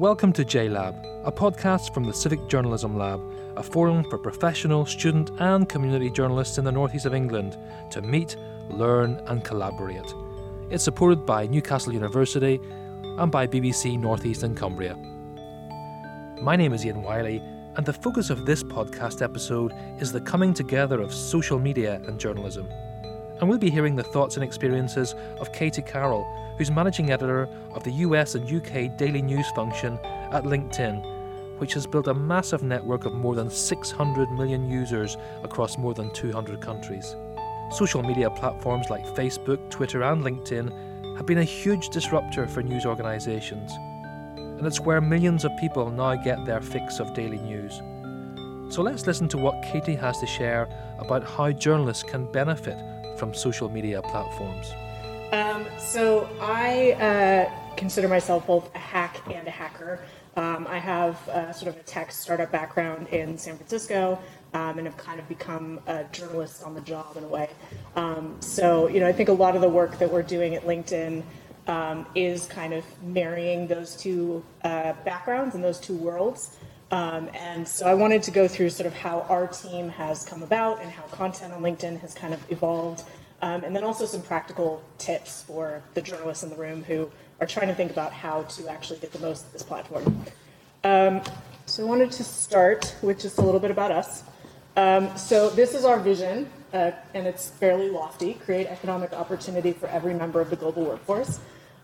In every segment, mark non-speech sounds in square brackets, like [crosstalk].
Welcome to JLab, a podcast from the Civic Journalism Lab, a forum for professional, student, and community journalists in the northeast of England to meet, learn, and collaborate. It's supported by Newcastle University and by BBC Northeast and Cumbria. My name is Ian Wiley, and the focus of this podcast episode is the coming together of social media and journalism. And we'll be hearing the thoughts and experiences of Katie Carroll, who's managing editor of the US and UK daily news function at LinkedIn, which has built a massive network of more than 600 million users across more than 200 countries. Social media platforms like Facebook, Twitter, and LinkedIn have been a huge disruptor for news organisations, and it's where millions of people now get their fix of daily news. So let's listen to what Katie has to share about how journalists can benefit from social media platforms. Um, so I uh, consider myself both a hack and a hacker. Um, I have uh, sort of a tech startup background in San Francisco um, and have kind of become a journalist on the job in a way. Um, so, you know, I think a lot of the work that we're doing at LinkedIn um, is kind of marrying those two uh, backgrounds and those two worlds. Um, and so I wanted to go through sort of how our team has come about and how content on LinkedIn has kind of evolved. Um, and then also some practical tips for the journalists in the room who are trying to think about how to actually get the most of this platform. Um, so I wanted to start with just a little bit about us. Um, so this is our vision, uh, and it's fairly lofty: create economic opportunity for every member of the global workforce.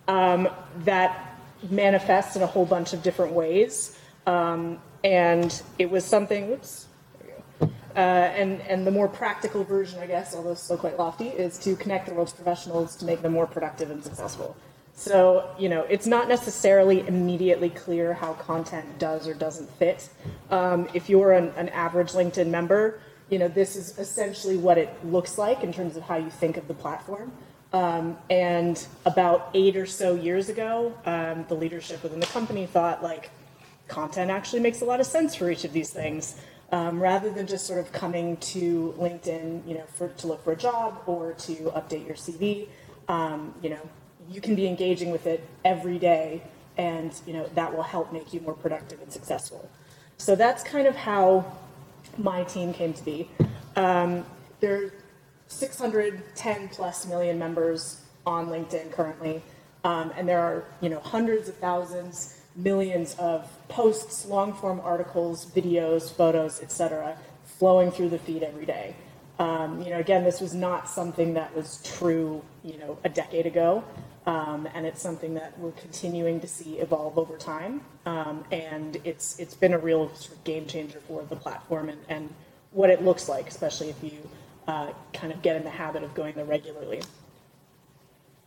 Um, that manifests in a whole bunch of different ways, um, and it was something. Whoops. Uh, and, and the more practical version, I guess, although still quite lofty, is to connect the world's professionals to make them more productive and successful. So, you know, it's not necessarily immediately clear how content does or doesn't fit. Um, if you're an, an, average LinkedIn member, you know, this is essentially what it looks like in terms of how you think of the platform. Um, and about eight or so years ago, um, the leadership within the company thought like content actually makes a lot of sense for each of these things um, rather than just sort of coming to LinkedIn, you know, for, to look for a job or to update your CV. Um, you know, you can be engaging with it every day, and you know that will help make you more productive and successful. So that's kind of how my team came to be. Um, there are 610 plus million members on LinkedIn currently, um, and there are you know hundreds of thousands millions of posts, long form articles, videos, photos, etc., flowing through the feed every day. Um, you know, again, this was not something that was true, you know, a decade ago, um, and it's something that we're continuing to see evolve over time. Um, and it's it's been a real sort of game changer for the platform and, and what it looks like, especially if you uh, kind of get in the habit of going there regularly.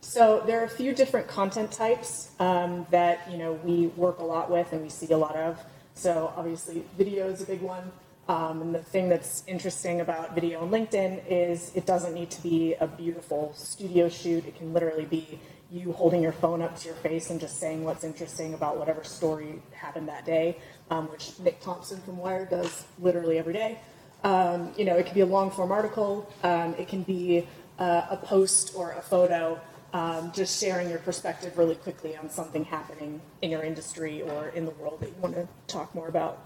So there are a few different content types um, that you know we work a lot with and we see a lot of. So obviously, video is a big one. Um, and the thing that's interesting about video on LinkedIn is it doesn't need to be a beautiful studio shoot. It can literally be you holding your phone up to your face and just saying what's interesting about whatever story happened that day, um, which Nick Thompson from Wired does literally every day. Um, you know, it can be a long form article. Um, it can be uh, a post or a photo um, just sharing your perspective really quickly on something happening in your industry or in the world that you want to talk more about.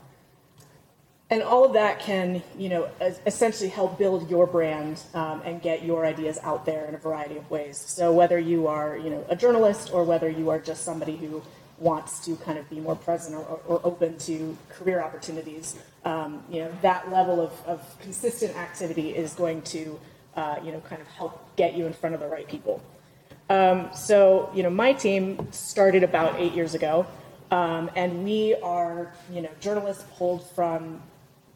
And all of that can, you know, essentially help build your brand um, and get your ideas out there in a variety of ways. So whether you are, you know, a journalist or whether you are just somebody who wants to kind of be more present or, or open to career opportunities, um, you know, that level of, of consistent activity is going to, uh, you know, kind of help get you in front of the right people. Um, so, you know, my team started about eight years ago, um, and we are, you know, journalists pulled from,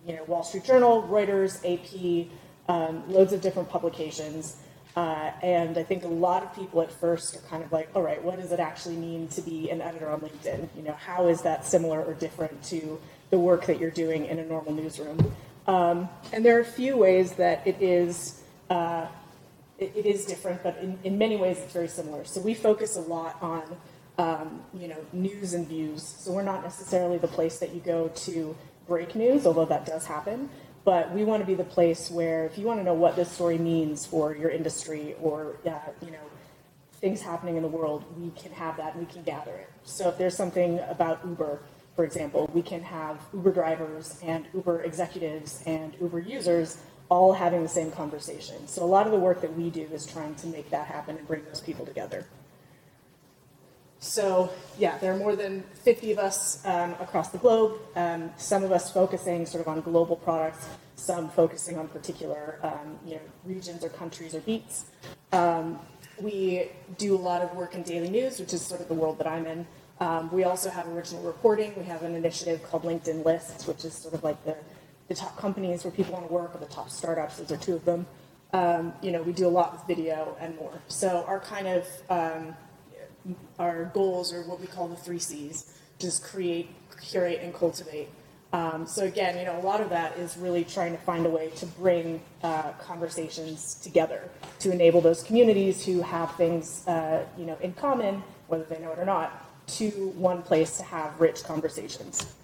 you know, Wall Street Journal, Reuters, AP, um, loads of different publications. Uh, and I think a lot of people at first are kind of like, all right, what does it actually mean to be an editor on LinkedIn? You know, how is that similar or different to the work that you're doing in a normal newsroom? Um, and there are a few ways that it is uh, it, it is different, but in, in many ways it's very similar. So we focus a lot on um, you know news and views. So we're not necessarily the place that you go to break news, although that does happen. But we want to be the place where if you want to know what this story means for your industry or uh, you know things happening in the world, we can have that and we can gather it. So if there's something about Uber, for example, we can have Uber drivers and Uber executives and Uber users all having the same conversation. So a lot of the work that we do is trying to make that happen and bring those people together. So yeah, there are more than 50 of us um, across the globe. Um, some of us focusing sort of on global products, some focusing on particular um, you know, regions or countries or beats. Um, we do a lot of work in daily news, which is sort of the world that I'm in. Um, we also have original reporting. We have an initiative called LinkedIn Lists, which is sort of like the, the top companies where people want to work, or the top startups. Those are two of them. Um, you know, we do a lot with video and more. So our kind of um, our goals are what we call the three C's: just create, curate, and cultivate. Um, so again, you know, a lot of that is really trying to find a way to bring uh, conversations together to enable those communities who have things, uh, you know, in common, whether they know it or not, to one place to have rich conversations.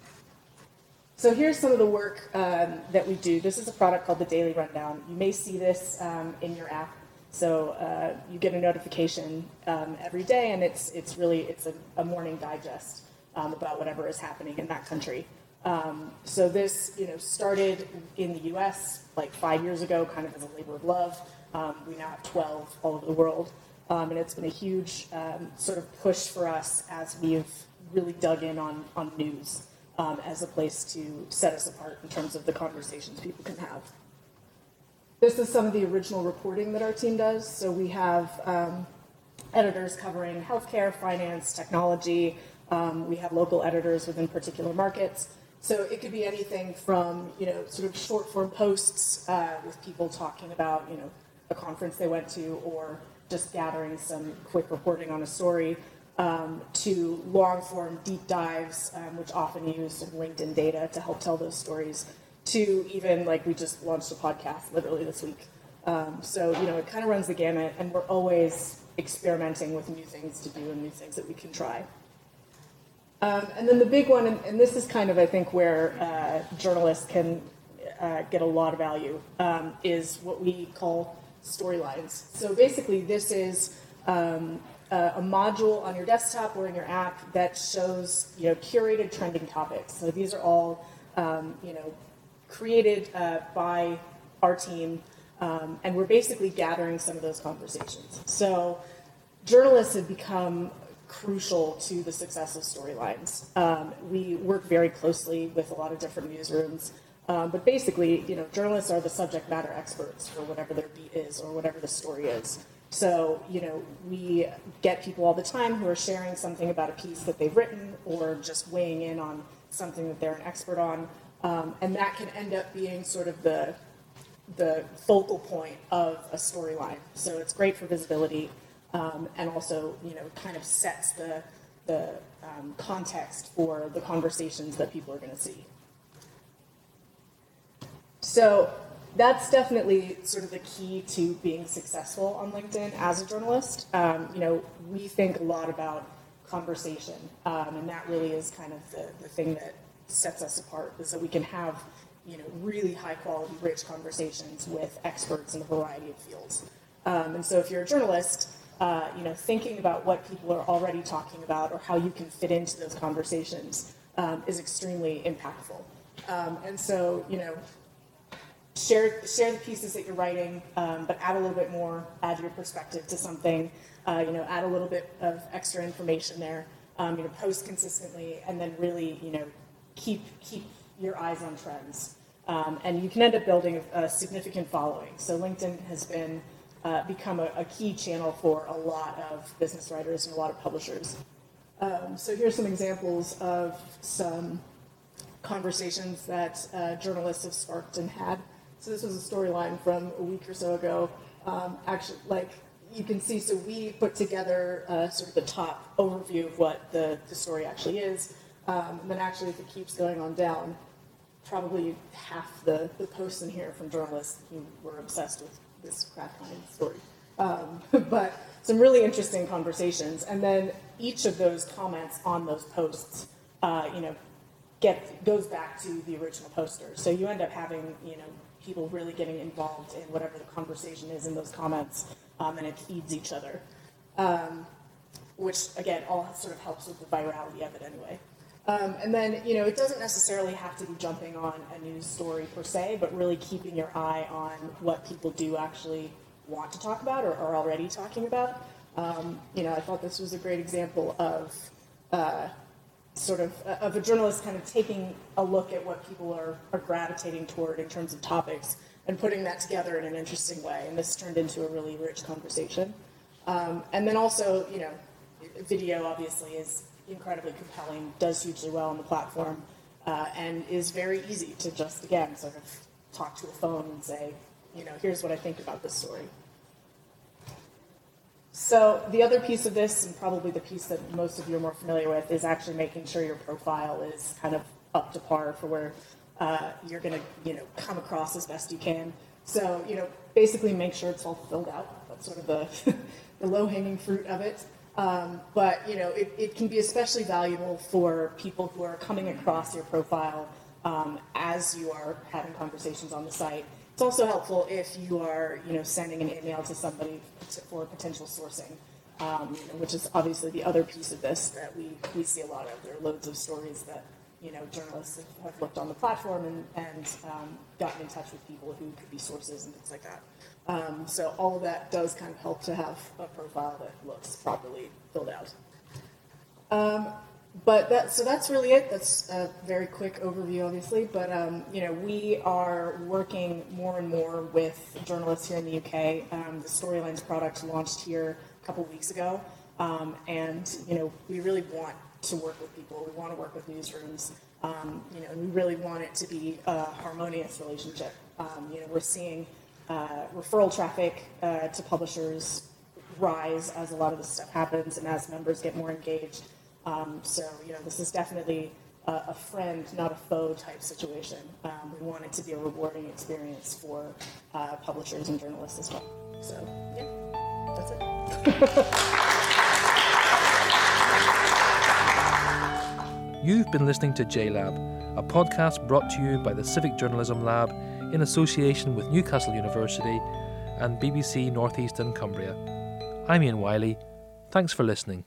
So here's some of the work um, that we do. This is a product called the Daily Rundown. You may see this um, in your app. So uh, you get a notification um, every day, and it's it's really it's a, a morning digest um, about whatever is happening in that country. Um, so this, you know, started in the U.S. like five years ago, kind of as a labor of love. Um, we now have 12 all over the world, and it's been a huge sort of push for us as we've really dug in on on news um, as a place to set us apart in terms of the conversations people can have. This is some of the original reporting that our team does. So we have um, editors covering healthcare, finance, technology. we have local editors within particular markets. So it could be anything from, you know, sort of short form posts uh, with people talking about, you know, a conference they went to or just gathering some quick reporting on a story um, to long form deep dives, um, which often use LinkedIn data to help tell those stories, to even like we just launched a podcast literally this week. Um, so, you know, it kind of runs the gamut, and we're always experimenting with new things to do and new things that we can try. Um, and then the big one, and, and, this is kind of, I think, where uh, journalists can uh, get a lot of value, um, is what we call storylines. So basically, this is um, a, a, module on your desktop or in your app that shows, you know, curated trending topics. So these are all, um, you know, created uh, by our team, um, and we're basically gathering some of those conversations. So journalists have become crucial to the success of storylines. Um, we work very closely with a lot of different newsrooms, um, but basically, you know, journalists are the subject matter experts for whatever their beat is or whatever the story is. So, you know, we get people all the time who are sharing something about a piece that they've written or just weighing in on something that they're an expert on, um, and that can end up being sort of the the focal point of a storyline. So it's great for visibility um, and also, you know, kind of sets the, the um, context for the conversations that people are going to see. So that's definitely sort of the key to being successful on LinkedIn as a journalist. Um, you know, we think a lot about conversation, um, and that really is kind of the, the thing that sets us apart, is that we can have, you know, really high quality, rich conversations with experts in a variety of fields. Um, and so if you're a journalist, uh, you know, thinking about what people are already talking about or how you can fit into those conversations um, is extremely impactful. Um, and so, you know, share share the pieces that you're writing, um, but add a little bit more, add your perspective to something. Uh, you know, add a little bit of extra information there. Um, you know, post consistently, and then really, you know, keep keep your eyes on trends. Um, and you can end up building a, a significant following. So LinkedIn has been uh, become a, a, key channel for a lot of business writers and a lot of publishers. Um, so here's some examples of some conversations that uh, journalists have sparked and had. So this was a storyline from a week or so ago. Um, actually, like you can see, so we put together uh, sort of the top overview of what the, the story actually is. Um, and then actually, if it keeps going on down, probably half the, the posts in here from journalists who were obsessed with this Heinz story. Um, [laughs] but some really interesting conversations. And then each of those comments on those posts, uh, you know, get goes back to the original poster. So you end up having, you know, people really getting involved in whatever the conversation is in those comments, um, and it feeds each other. um, which again all sort of helps with the virality of it anyway. Um, and then, you know, it doesn't necessarily have to be jumping on a news story per se, but really keeping your eye on what people do actually want to talk about or are already talking about. Um, you know, I thought this was a great example of uh, sort of of a journalist kind of taking a look at what people are, are gravitating toward in terms of topics and putting that together in an interesting way. And this turned into a really rich conversation. Um, and then also, you know, video obviously is incredibly compelling, does hugely well on the platform, uh, and is very easy to just, again, sort of talk to a phone and say, you know, here's what I think about this story. So the other piece of this, and probably the piece that most of you are more familiar with, is actually making sure your profile is kind of up to par for where uh, you're going to, you know, come across as best you can. So, you know, basically make sure it's all filled out. That's sort of the, [laughs] the low-hanging fruit of it. Um, but you know, it, it, can be especially valuable for people who are coming across your profile um, as you are having conversations on the site. It's also helpful if you are, you know, sending an email to somebody for potential sourcing, um, you know, which is obviously the other piece of this that we, we see a lot of. There are loads of stories that you know journalists have, have looked on the platform and, and um, gotten in touch with people who could be sources and things like that. Um, so all of that does kind of help to have a profile that looks properly filled out. But that, so that's really it. That's a very quick overview, obviously. But um, you know, we are working more and more with journalists here in the UK. Um, the Storylines product launched here a couple weeks ago, um, and you know, we really want to work with people. We want to work with newsrooms. Um, you know, we really want it to be a harmonious relationship. Um, you know, we're seeing uh, referral traffic uh, to publishers rise as a lot of this stuff happens and as members get more engaged. Um, so, you know, this is definitely a, a, friend, not a foe type situation. Um, we want it to be a rewarding experience for uh, publishers and journalists as well. So, yeah, that's it. [laughs] You've been listening to JLab, a podcast brought to you by the Civic Journalism Lab in association with Newcastle University and BBC Northeast and Cumbria. I'm Ian Wiley. Thanks for listening.